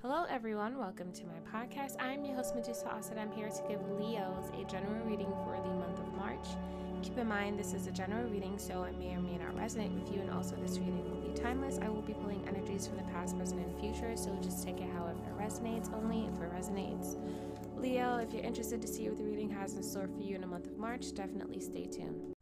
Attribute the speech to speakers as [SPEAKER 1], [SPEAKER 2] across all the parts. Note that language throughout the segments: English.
[SPEAKER 1] Hello, everyone. Welcome to my podcast. I'm your host, Medusa Asad. I'm here to give Leos a general reading for the month of March. Keep in mind, this is a general reading, so it may or may not resonate with you, and also this reading will be timeless. I will be pulling energies from the past, present, and future, so just take it however it resonates, only if it resonates. Leo, if you're interested to see what the reading has in store for you in the month of March, definitely stay tuned.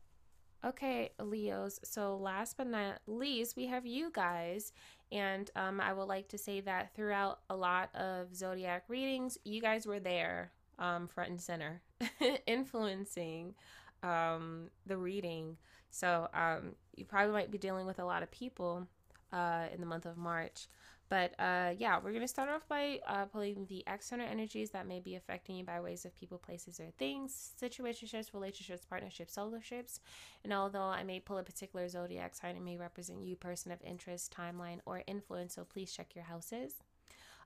[SPEAKER 1] Okay, Leos. So, last but not least, we have you guys. And um, I would like to say that throughout a lot of zodiac readings, you guys were there um, front and center, influencing um, the reading. So, um, you probably might be dealing with a lot of people uh, in the month of March. But uh, yeah, we're going to start off by uh, pulling the external energies that may be affecting you by ways of people, places, or things, situationships, relationships, partnerships, solar ships. And although I may pull a particular zodiac sign, it may represent you, person of interest, timeline, or influence. So please check your houses.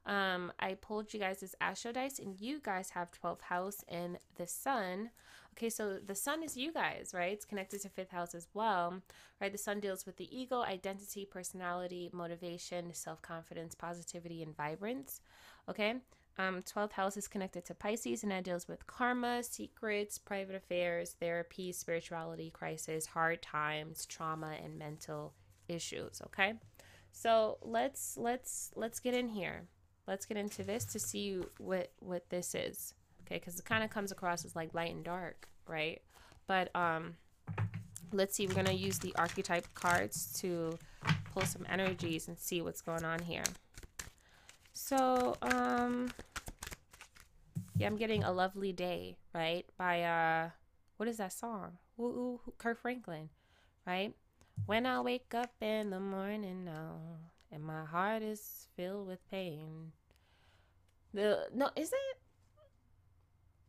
[SPEAKER 1] Um, I pulled you guys Astro Dice, and you guys have 12th house and the Sun. Okay, so the Sun is you guys, right? It's connected to fifth house as well, right? The Sun deals with the ego, identity, personality, motivation, self confidence, positivity, and vibrance. Okay, um, 12th house is connected to Pisces, and that deals with karma, secrets, private affairs, therapy, spirituality, crisis, hard times, trauma, and mental issues. Okay, so let's let's let's get in here. Let's get into this to see what what this is. Okay because it kind of comes across as like light and dark right? But um let's see we're going to use the archetype cards to pull some energies and see what's going on here. So um yeah i'm getting a lovely day right by uh what is that song? Ooh, ooh, Kirk Franklin right? When i wake up in the morning now and my heart is filled with pain the no is it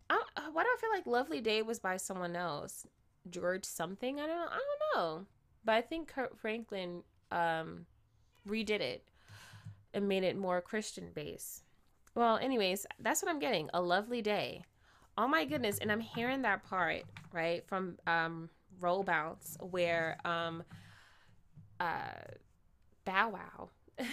[SPEAKER 1] I, uh, why do I feel like Lovely Day was by someone else? George something? I don't know. I don't know. But I think Kirk Franklin um, redid it and made it more Christian based. Well, anyways, that's what I'm getting. A lovely day. Oh my goodness. And I'm hearing that part, right, from um, Roll Bounce where um, uh, Bow Wow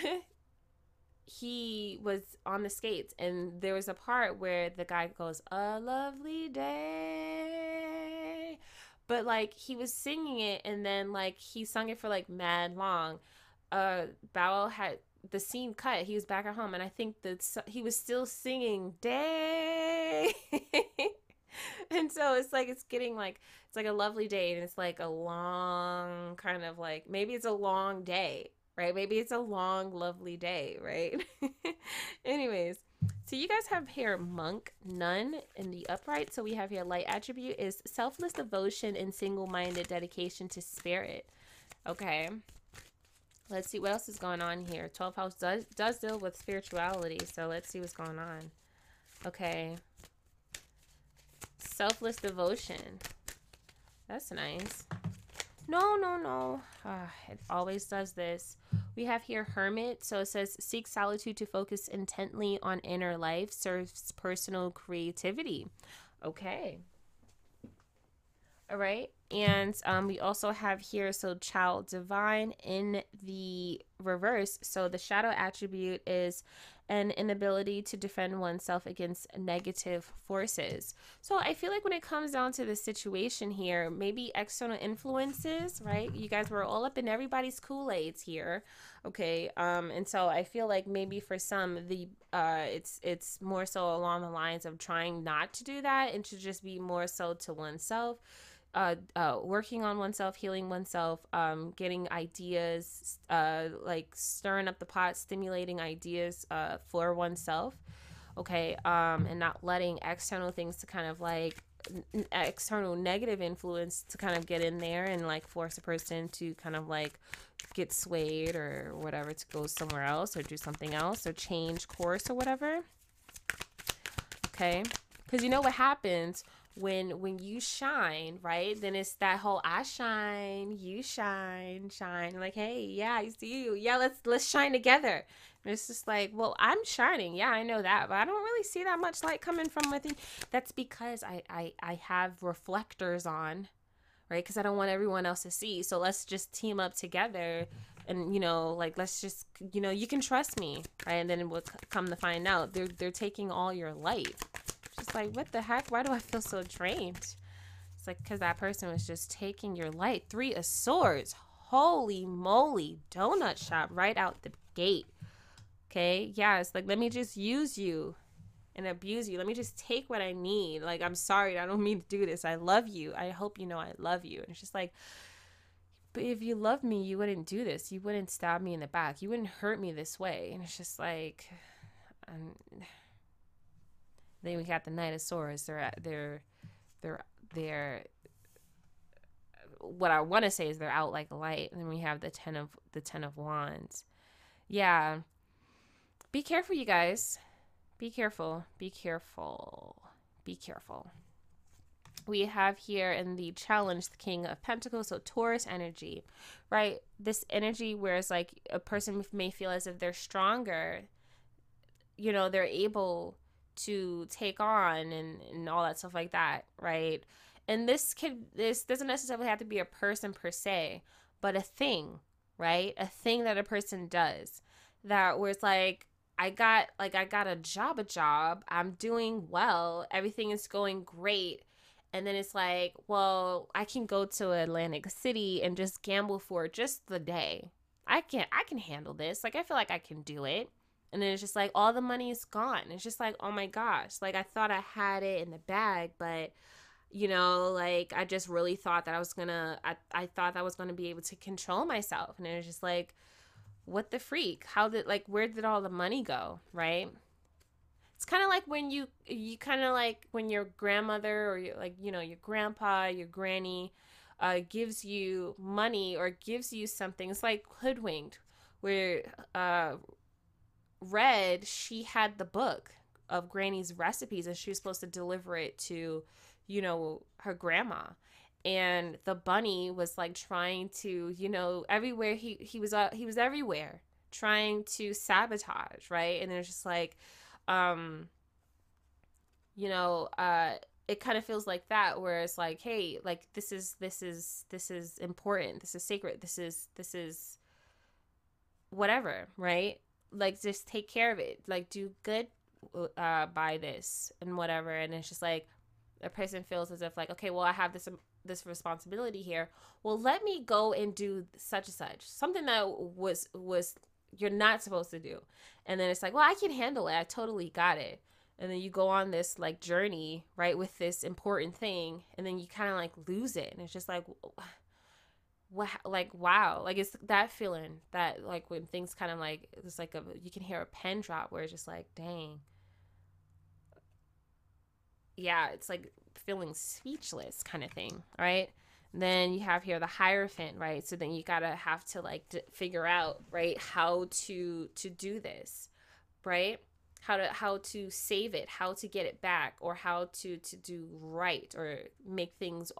[SPEAKER 1] he was on the skates and there was a part where the guy goes a lovely day. But like he was singing it and then like he sung it for like mad long. Uh Bow had the scene cut. He was back at home and i think that he was still singing day. And so it's like it's getting like it's like a lovely day and it's like a long kind of like maybe it's a long day right? Maybe it's a long, lovely day, right? Anyways, so you guys have here monk, nun in the upright. So we have here light attribute is selfless devotion and single-minded dedication to spirit. Okay. Let's see what else is going on here. 12th house does does deal with spirituality, so let's see what's going on. Okay. Selfless devotion. That's nice. No, no, no. Uh, it always does this. We have here hermit. So it says seek solitude to focus intently on inner life, serves personal creativity. Okay. All right. And um, we also have here, so child divine in the reverse. So the shadow attribute is an inability to defend oneself against negative forces. So I feel like when it comes down to the situation here, maybe external influences, right? You guys were all up in everybody's Kool-Aids here. Okay. Um, and so I feel like maybe for some the uh it's it's more so along the lines of trying not to do that and to just be more so to oneself uh, uh, working on oneself, healing oneself, um, getting ideas, uh, like stirring up the pot, stimulating ideas uh, for oneself. Okay, um, and not letting external things to kind of like external negative influence to kind of get in there and like force a person to kind of like get swayed or whatever to go somewhere else or do something else or change course or whatever. Okay, because you know what happens when when you shine, right? Then it's that whole I shine, you shine, shine. Like, hey, yeah, I see you. Yeah, let's let's shine together. And it's just like, well, I'm shining. Yeah, I know that, but I don't really see that much light coming from within. That's because I I I have reflectors on, right? Because I don't want everyone else to see. So let's just team up together and you know like let's just you know you can trust me right and then we'll come to find out they're they're taking all your light just like what the heck? Why do i feel so drained? It's like because that person was just taking your light three of swords. Holy moly. Donut shop right out the gate. Okay? Yeah it's like let me just use you and abuse you. Let me just take what i need. Like i'm sorry. I don't mean to do this. I love you. I hope you know i love you. And it's just like but if you loved me, you wouldn't do this. You wouldn't stab me in the back. You wouldn't hurt me this way. And it's just like, um, then we got the Knight of Swords. They're uh, they're they're they're. What I want to say is they're out like light. And then we have the ten of the ten of wands. Yeah. Be careful, you guys. Be careful. Be careful. Be careful we have here in the challenge the king of pentacles so taurus energy right this energy where it's like a person may feel as if they're stronger you know they're able to take on and, and all that stuff like that right and this could this doesn't necessarily have to be a person per se but a thing right a thing that a person does that where it's like I got like I got a job a job. I'm doing well. Everything is going great and then it's like, well, I can go to Atlantic City and just gamble for just the day. I can I can handle this. Like I feel like I can do it. And it's just like all the money is gone. It's just like, oh my gosh. Like I thought I had it in the bag, but you know, like I just really thought that I was gonna I, I thought I was gonna be able to control myself. And it was just like, what the freak? How did like where did all the money go? Right? it's kind of like when you you kind of like when your grandmother or your, like you know your grandpa your granny uh, gives you money or gives you something it's like hoodwinked where uh, red she had the book of granny's recipes and she was supposed to deliver it to you know her grandma. And the bunny was like trying to you know everywhere he he was uh, he was everywhere trying to sabotage right? And there's just like um you know uh it kind of feels like that where it's like hey like this is this is this is important. This is sacred. This is this is whatever right like just take care of it like do good uh by this and whatever and it's just like a person feels as if like okay well i have this this responsibility here well let me go and do such and such something that was was you're not supposed to do. And then it's like, well, I can handle it. I totally got it. And then you go on this like journey, right, with this important thing, and then you kind of like lose it. And it's just like, what, like, wow. Like, it's that feeling that, like, when things kind of like, it's like a, you can hear a pen drop where it's just like, dang. Yeah, it's like feeling speechless kind of thing, right? then you have here the hierophant right so then you gotta have to like d- figure out right how to to do this right how to how to save it how to get it back or how to to do right or make things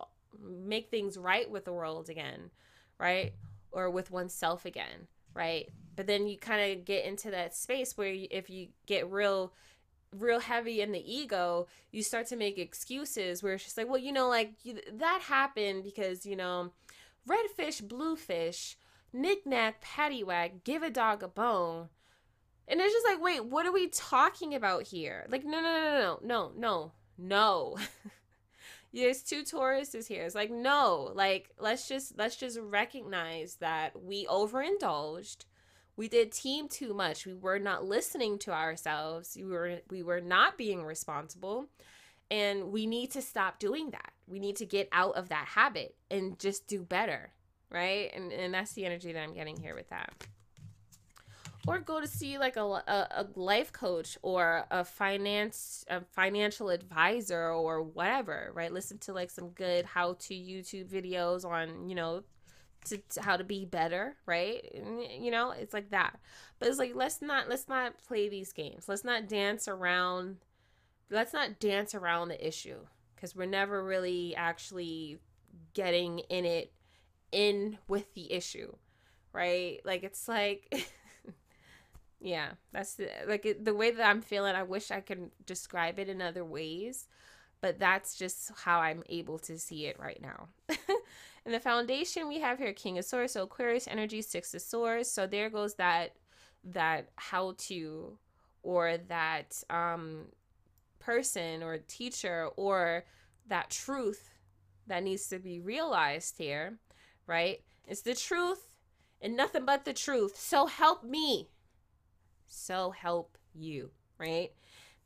[SPEAKER 1] make things right with the world again right or with oneself again right but then you kind of get into that space where you, if you get real real heavy in the ego, you start to make excuses where it's just like, well, you know, like you, that happened because, you know, red fish, blue fish, knick knack, paddywhack, give a dog a bone. And it's just like, wait, what are we talking about here? Like, no, no, no, no, no, no, no. There's two Tauruses here. It's like, no, like, let's just let's just recognize that we overindulged we did team too much. We were not listening to ourselves. We were we were not being responsible. And we need to stop doing that. We need to get out of that habit and just do better, right? And and that's the energy that I'm getting here with that. Or go to see like a, a, a life coach or a finance a financial advisor or whatever, right? Listen to like some good how to YouTube videos on, you know, to, to, how to be better, right? You know, it's like that. But it's like let's not let's not play these games. Let's not dance around. Let's not dance around the issue because we're never really actually getting in it in with the issue, right? Like it's like. yeah, that's the, like the way that I'm feeling. I wish I could describe it in other ways, but that's just how I'm able to see it right now. and the foundation, we have here King of Swords, so Aquarius energy, Six of Swords. So there goes that that how to or that um person or teacher or that truth that needs to be realized here, right? It's the truth and nothing but the truth. So help me. So help you, right?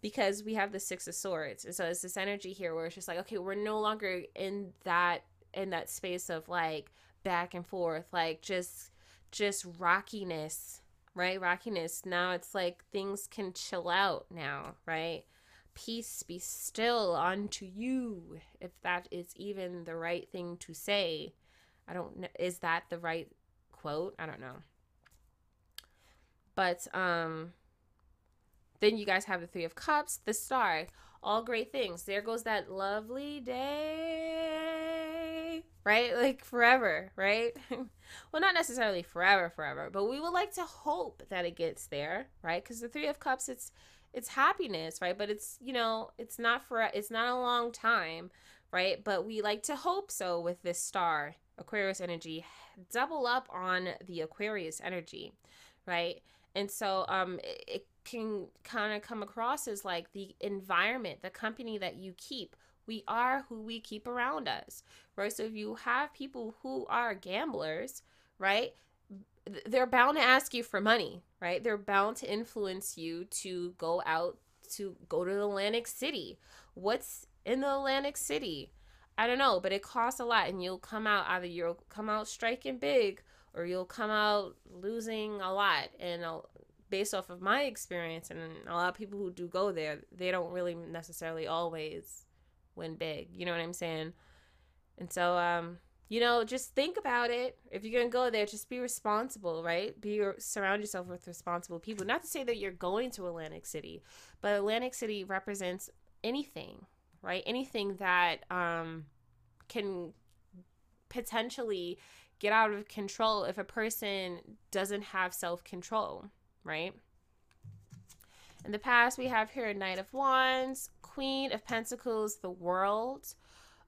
[SPEAKER 1] Because we have the Six of Swords. And so it's this energy here where it's just like, okay, we're no longer in that in that space of like back and forth, like just just rockiness, right? Rockiness. Now it's like things can chill out now, right? Peace be still unto you, if that is even the right thing to say. I don't know. Is that the right quote? I don't know. But um then you guys have the 3 of cups, the star, all great things. There goes that lovely day. Right? Like forever, right? well, not necessarily forever forever, but we would like to hope that it gets there, right? Cuz the 3 of cups it's it's happiness, right? But it's, you know, it's not for it's not a long time, right? But we like to hope so with this star, Aquarius energy, double up on the Aquarius energy, right? And so um it, it can kind of come across as like the environment, the company that you keep. We are who we keep around us, right? So if you have people who are gamblers, right? they're bound to ask you for money, right? They're bound to influence you to go out to go to Atlantic City. What's in the Atlantic City? I don't know, but it costs a lot and you'll come out either you'll come out striking big or you'll come out losing a lot and uh, based off of my experience and a lot of people who do go there, they don't really necessarily always win big. You know what I'm saying? And so um you know, just think about it. If you're gonna go there, just be responsible, right? Be surround yourself with responsible people. Not to say that you're going to Atlantic City, but Atlantic City represents anything, right? Anything that um, can potentially get out of control if a person doesn't have self control, right? In the past, we have here a Knight of Wands, Queen of Pentacles, the World.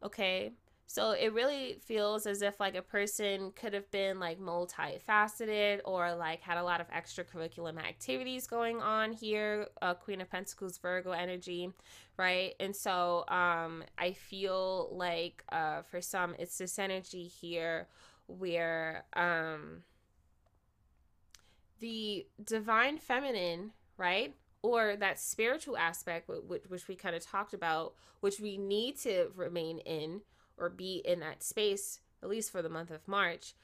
[SPEAKER 1] Okay, so it really feels as if like a person could have been like multifaceted or like had a lot of extracurricular activities going on here. Uh, Queen of Pentacles, Virgo energy, right? And so um, I feel like uh, for some it's this energy here where um, the divine feminine, right? Or that spiritual aspect, which, which we kind of talked about, which we need to remain in, or be in that space, at least for the month of March,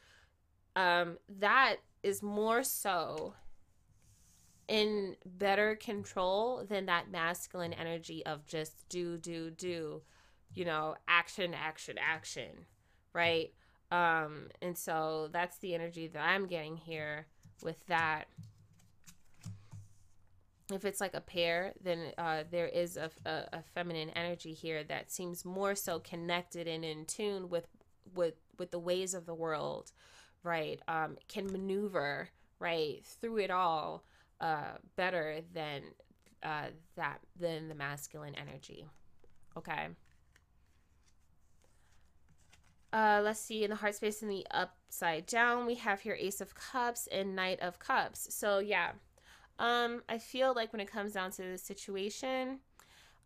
[SPEAKER 1] um, that is more so in better control than that masculine energy of just do, do, do, you know, action, action, action, right? Um, and so that's the energy that I'm getting here with that if it's like a pair, then uh, there is a, a, a, feminine energy here that seems more so connected and in tune with with with the ways of the world, right? Um, can maneuver right through it all uh, better than uh, that than the masculine energy. Okay. Uh, let's see in the heart space in the upside down we have here ace of cups and knight of cups so yeah um, I feel like when it comes down to the situation,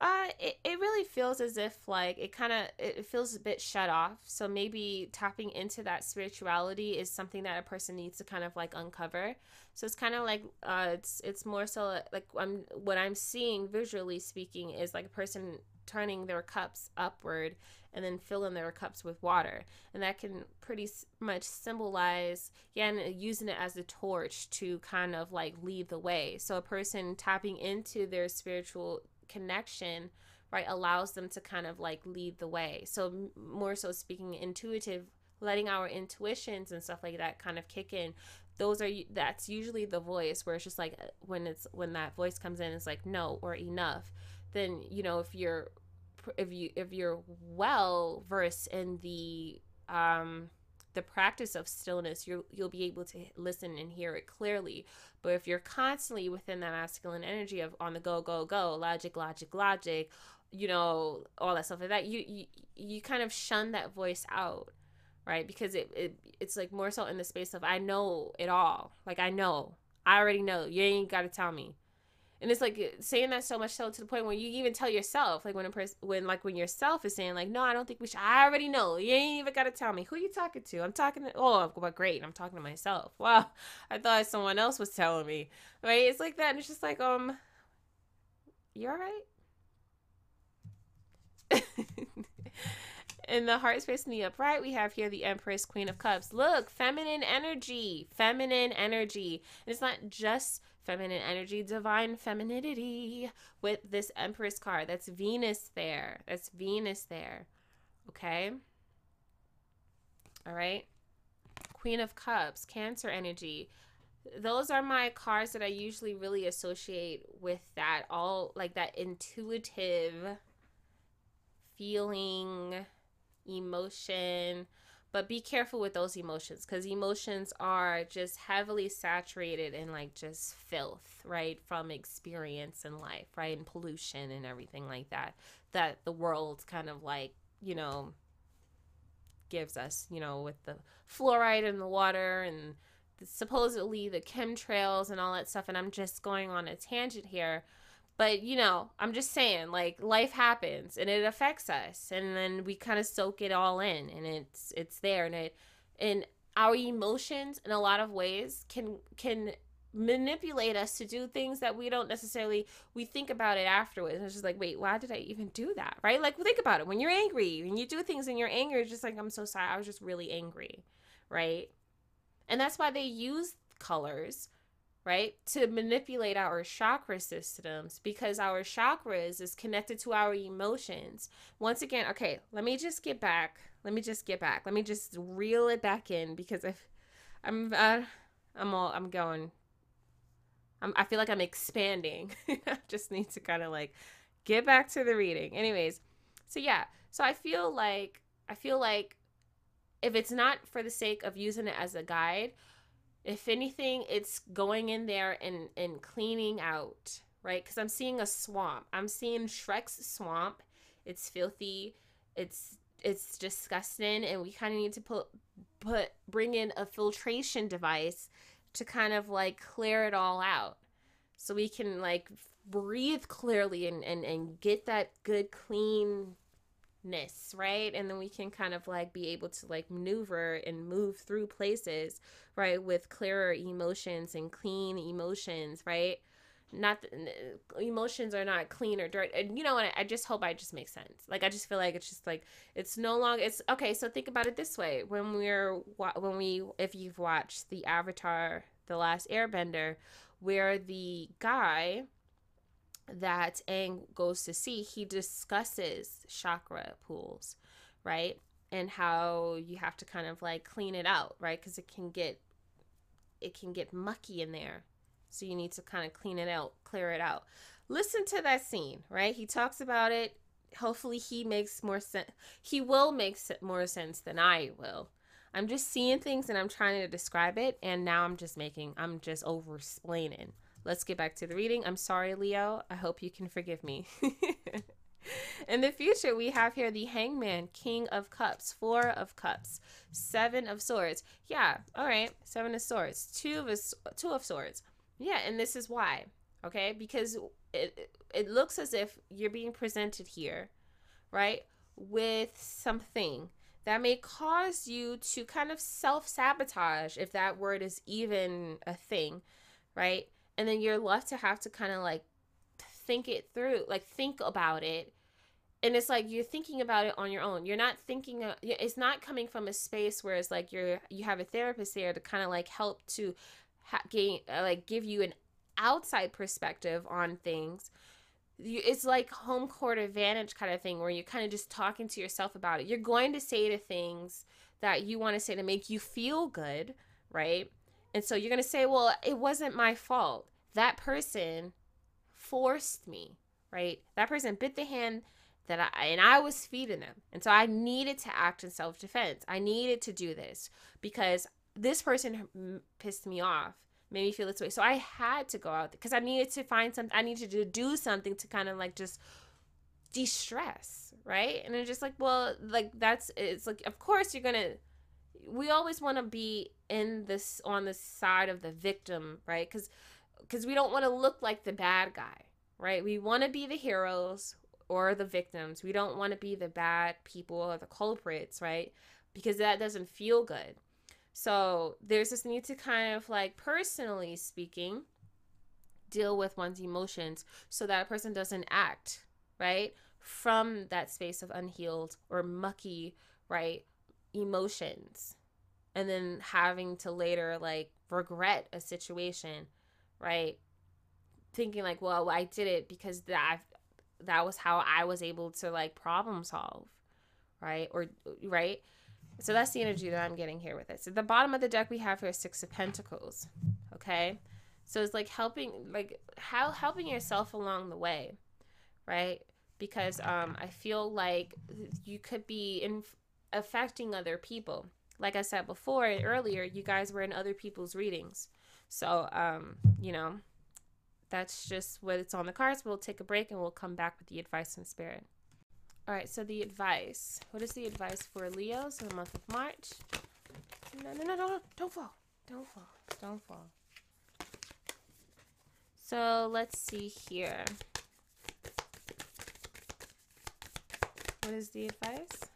[SPEAKER 1] uh, it, it really feels as if like it kind of it feels a bit shut off. So maybe tapping into that spirituality is something that a person needs to kind of like uncover. So it's kind of like uh, it's it's more so like I'm what I'm seeing visually speaking is like a person turning their cups upward and then filling their cups with water. And that can pretty much symbolize, yeah, and uh, using it as a torch to kind of like lead the way. So a person tapping into their spiritual connection, right, allows them to kind of like lead the way. So more so speaking intuitive, letting our intuitions and stuff like that kind of kick in those are that's usually the voice where it's just like uh, when it's when that voice comes in it's like no or enough then you know if you're if you if you're well versed in the um the practice of stillness, you'll you'll be able to listen and hear it clearly. But if you're constantly within that masculine energy of on the go, go, go, logic, logic, logic, you know, all that stuff like that, you you, you kind of shun that voice out, right? Because it, it it's like more so in the space of I know it all. Like I know. I already know. You ain't gotta tell me and it's like saying that so much so to the point where you even tell yourself like when a person when like when yourself is saying like no i don't think we should i already know. You ain't even gotta tell me. Who you talking to? I'm talking to oh well great i'm talking to myself. Wow i thought someone else was telling me. Right? It's like that and it's just like um you all right? In the heart space in the upright, we have here the Empress, Queen of Cups. Look, feminine energy, feminine energy. And it's not just feminine energy, divine femininity with this Empress card. That's Venus there. That's Venus there. Okay. All right. Queen of Cups, Cancer energy. Those are my cards that I usually really associate with that, all like that intuitive feeling, emotion, but be careful with those emotions because emotions are just heavily saturated in like just filth right from experience in life right and pollution and everything like that that the world kind of like you know gives us you know with the fluoride in the water and the, supposedly the chemtrails and all that stuff and i'm just going on a tangent here but you know i'm just saying like life happens and it affects us and then we kind of soak it all in and it's it's there and it and our emotions in a lot of ways can can manipulate us to do things that we don't necessarily we think about it afterwards and it's just like wait why did i even do that? Right? Like think about it when you're angry when you do things in your anger it's just like i'm so sorry i was just really angry. Right? And that's why they use colors right? To manipulate our chakra systems because our chakras is connected to our emotions. Once again, okay, let me just get back. Let me just get back. Let me just reel it back in because if I'm uh, I'm all I'm going I'm I feel like I'm expanding. I just need to kind of like get back to the reading. Anyways, so yeah. So I feel like I feel like if it's not for the sake of using it as a guide, if anything, it's going in there and, and cleaning out, right? Because I'm seeing a swamp. I'm seeing Shrek's swamp. It's filthy. It's it's disgusting, and we kind of need to put put bring in a filtration device to kind of like clear it all out, so we can like breathe clearly and and, and get that good clean ness, right? And then we can kind of like be able to like maneuver and move through places, right, with clearer emotions and clean emotions, right? Not emotions are not clean or dirty. And you know what? I just hope I just make sense. Like I just feel like it's just like it's no longer. It's okay. So think about it this way: when we're when we if you've watched the Avatar, the Last Airbender, where the guy that Aang goes to see, he discusses chakra pools, right? And how you have to kind of like clean it out, right? Because it can get it can get mucky in there. So you need to kind of clean it out, clear it out. Listen to that scene, right? He talks about it. Hopefully he makes more sense. He will make more sense than I will. I'm just seeing things and I'm trying to describe it and now I'm just making I'm just over explaining. Let's get back to the reading. I'm sorry, Leo. I hope you can forgive me. In the future, we have here the Hangman, King of Cups, Four of Cups, Seven of Swords. Yeah, all right, Seven of Swords, Two of Two of Swords. Yeah, and this is why. Okay, because it it looks as if you're being presented here, right, with something that may cause you to kind of self sabotage, if that word is even a thing, right? And then you're left to have to kind of like think it through like think about it. And it's like you're thinking about it on your own. You're not thinking of, it's not coming from a space where it's like you're you have a therapist there to kind of like help to ha- gain uh, like give you an outside perspective on things. You, it's like home court advantage kind of thing where you're kind of just talking to yourself about it. You're going to say the things that you want to say to make you feel good right and so you're going to say, well, it wasn't my fault. That person forced me, right? That person bit the hand that I and I was feeding them. And so I needed to act in self-defense. I needed to do this because this person pissed me off, made me feel this way. So I had to go out because I needed to find something I needed to do something to kind of like just de-stress, right? And it's just like, well, like that's it's like of course you're going to we always want to be in this on the side of the victim, right? Cuz cuz we don't want to look like the bad guy, right? We want to be the heroes or the victims. We don't want to be the bad people or the culprits, right? Because that doesn't feel good. So there's this need to kind of like personally speaking, deal with one's emotions so that a person doesn't act, right? From that space of unhealed or mucky, right? Emotions. And then having to later like regret a situation, right? Thinking like, well, I did it because that that was how I was able to like problem solve, right? Or right. So that's the energy that I'm getting here with it. So the bottom of the deck we have here Six of Pentacles. Okay. So it's like helping like how helping yourself along the way, right? Because um I feel like you could be in affecting other people. Like I said before earlier, you guys were in other people's readings. So um, you know, that's just what it's on the cards. We'll take a break and we'll come back with the advice from spirit. All right, so the advice. What is the advice for Leos in the month of March? No, no, no, no, don't fall. Don't fall. Don't fall. So let's see here. What is the advice?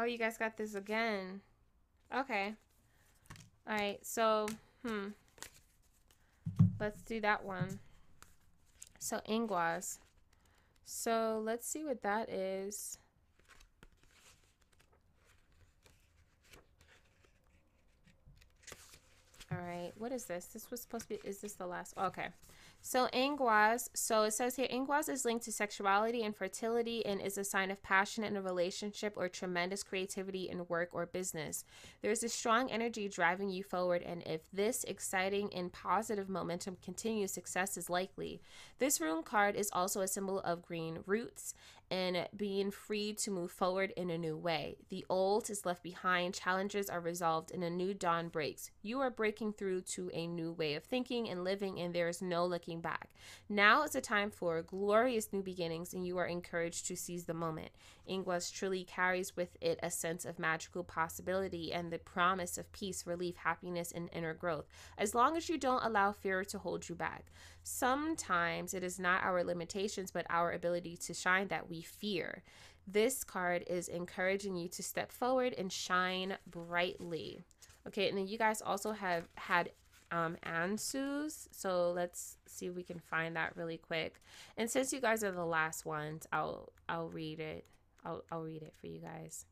[SPEAKER 1] Oh, you guys got this again. Okay. All right. So, hmm. Let's do that one. So, Ingwaz. So, let's see what that is. All right. What is this? This was supposed to be, is this the last? Okay. So Ingwaz, so it says here Ingwaz is linked to sexuality and fertility and is a sign of passion in a relationship or tremendous creativity in work or business. There's a strong energy driving you forward, and if this exciting and positive momentum continues, success is likely. This rune card is also a symbol of green roots and being free to move forward in a new way. The old is left behind, challenges are resolved, and a new dawn breaks. You are breaking through to a new way of thinking and living, and there is no looking back. Now is a time for glorious new beginnings, and you are encouraged to seize the moment. Ingwaz truly carries with it a sense of magical possibility and the promise of peace, relief, happiness, and inner growth, as long as you don't allow fear to hold you back. Sometimes it is not our limitations, but our ability to shine that we fear. This card is encouraging you to step forward and shine brightly. Okay, and then you guys also have had um, Ansuz. So let's see if we can find that really quick. And since you guys are the last ones, I'll I'll read it. I'll I'll read it for you guys.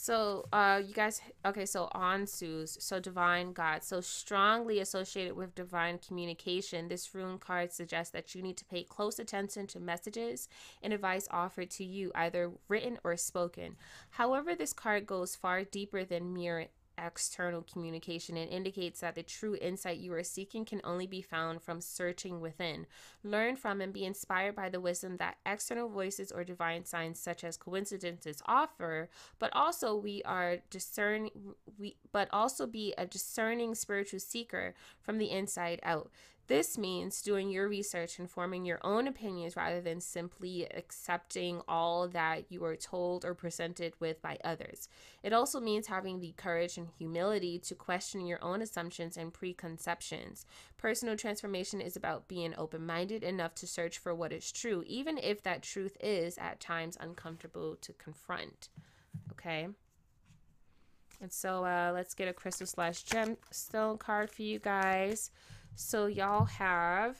[SPEAKER 1] So, uh, you guys, okay, so Ansuz, so divine God, so strongly associated with divine communication. This rune card suggests that you need to pay close attention to messages and advice offered to you, either written or spoken. However, this card goes far deeper than mere external communication and indicates that the true insight you are seeking can only be found from searching within. Learn from and be inspired by the wisdom that external voices or divine signs such as coincidences offer, but also we are discern we but also be a discerning spiritual seeker from the inside out. This means doing your research and forming your own opinions rather than simply accepting all that you are told or presented with by others. It also means having the courage and humility to question your own assumptions and preconceptions. Personal transformation is about being open minded enough to search for what is true, even if that truth is at times uncomfortable to confront. Okay. And so uh, let's get a crystal slash gemstone card for you guys. So y'all have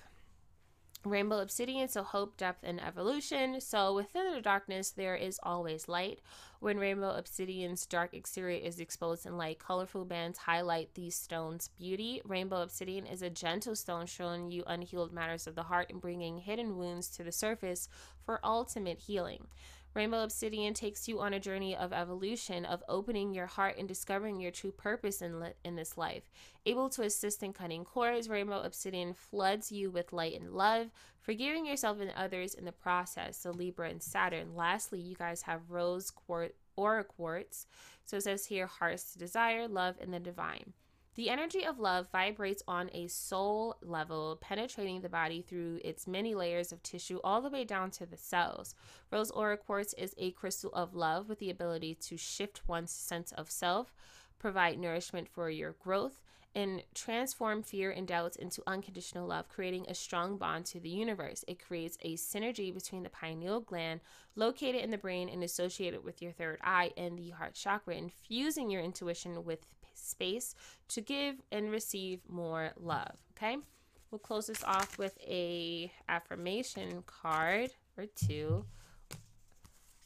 [SPEAKER 1] Rainbow Obsidian, so hope, depth, and evolution. So within the darkness, there is always light. When Rainbow Obsidian's dark exterior is exposed in light, colorful bands highlight these stones' beauty. Rainbow Obsidian is a gentle stone showing you unhealed matters of the heart and bringing hidden wounds to the surface for ultimate healing. Rainbow Obsidian takes you on a journey of evolution, of opening your heart and discovering your true purpose in, in this life. Able to assist in cutting cords, Rainbow Obsidian floods you with light and love, forgiving yourself and others in the process. So, Libra and Saturn. Lastly, you guys have Rose Quartz, Aura Quartz. So, it says here, heart's desire, love, and the divine. The energy of love vibrates on a soul level, penetrating the body through its many layers of tissue all the way down to the cells. Rose Aura Quartz is a crystal of love with the ability to shift one's sense of self, provide nourishment for your growth, and transform fear and doubts into unconditional love, creating a strong bond to the universe. It creates a synergy between the pineal gland, located in the brain and associated with your third eye, and the heart chakra, infusing your intuition with space to give and receive more love. Okay, we'll close this off with a affirmation card or two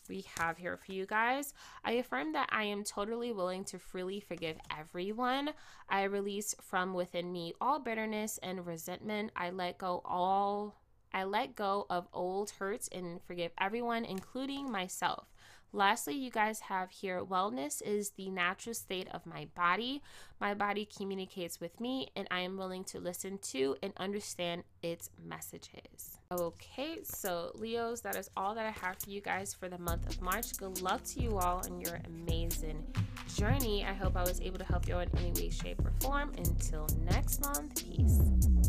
[SPEAKER 1] we have here for you guys. I affirm that I am totally willing to freely forgive everyone. I release from within me all bitterness and resentment. I let go all I let go of old hurts and forgive everyone, including myself. Lastly, you guys have here wellness is the natural state of my body. My body communicates with me, and I am willing to listen to and understand its messages. Okay, so Leos, that is all that I have for you guys for the month of March. Good luck to you all on your amazing journey. I hope I was able to help you out in any way, shape, or form. Until next month, peace.